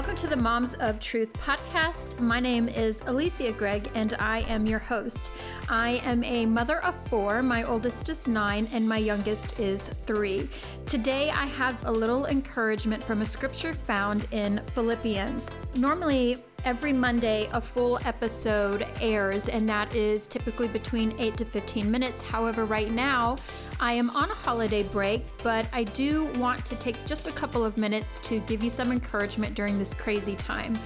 Welcome to the Moms of Truth podcast. My name is Alicia Gregg, and I am your host. I am a mother of four. My oldest is nine, and my youngest is three. Today, I have a little encouragement from a scripture found in Philippians. Normally, Every Monday, a full episode airs, and that is typically between 8 to 15 minutes. However, right now, I am on a holiday break, but I do want to take just a couple of minutes to give you some encouragement during this crazy time.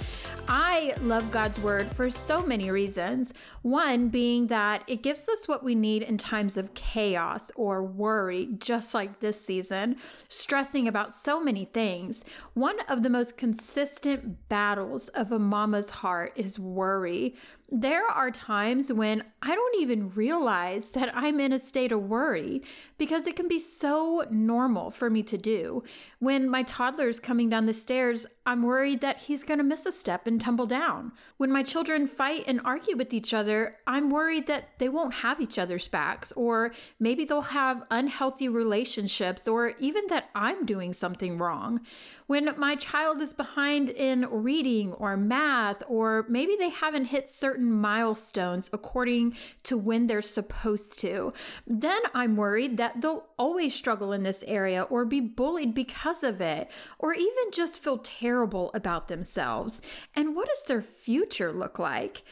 I love God's word for so many reasons. One being that it gives us what we need in times of chaos or worry, just like this season, stressing about so many things. One of the most consistent battles of a mama's heart is worry. There are times when I don't even realize that I'm in a state of worry because it can be so normal for me to do. When my toddler's coming down the stairs, I'm worried that he's going to miss a step and tumble down. When my children fight and argue with each other, I'm worried that they won't have each other's backs, or maybe they'll have unhealthy relationships, or even that I'm doing something wrong. When my child is behind in reading or math, or maybe they haven't hit certain milestones according to when they're supposed to, then I'm worried that they'll always struggle in this area or be bullied because of it, or even just feel terrible about themselves. And what does their future look like?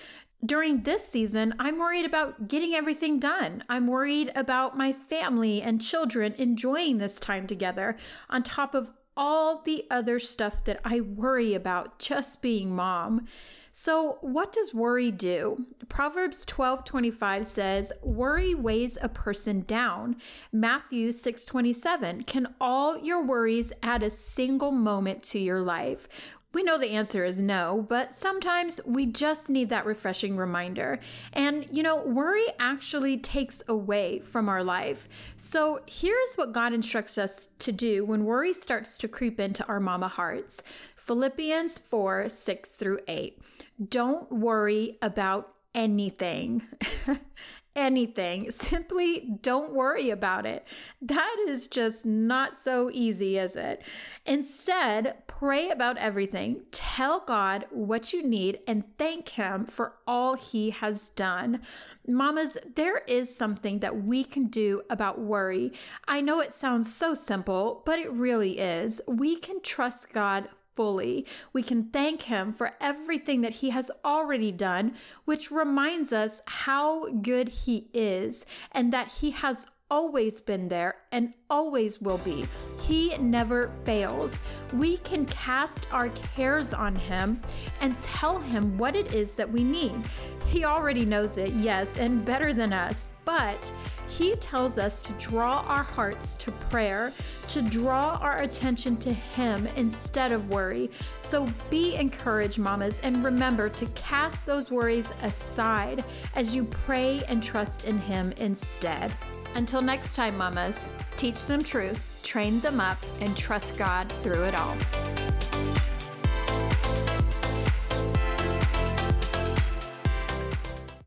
During this season, I'm worried about getting everything done. I'm worried about my family and children enjoying this time together, on top of all the other stuff that I worry about just being mom. So, what does worry do? Proverbs 12:25 says, "Worry weighs a person down." Matthew 6:27, "Can all your worries add a single moment to your life?" We know the answer is no, but sometimes we just need that refreshing reminder. And, you know, worry actually takes away from our life. So here's what God instructs us to do when worry starts to creep into our mama hearts Philippians 4 6 through 8. Don't worry about anything. anything. Simply don't worry about it. That is just not so easy, is it? Instead, pray about everything. Tell God what you need and thank Him for all He has done. Mamas, there is something that we can do about worry. I know it sounds so simple, but it really is. We can trust God fully. We can thank Him for everything that He has already done, which reminds us how good He is and that He has always been there and always will be. He never fails. We can cast our cares on Him and tell Him what it is that we need. He already knows it, yes, and better than us, but he tells us to draw our hearts to prayer, to draw our attention to Him instead of worry. So be encouraged, mamas, and remember to cast those worries aside as you pray and trust in Him instead. Until next time, mamas, teach them truth, train them up, and trust God through it all.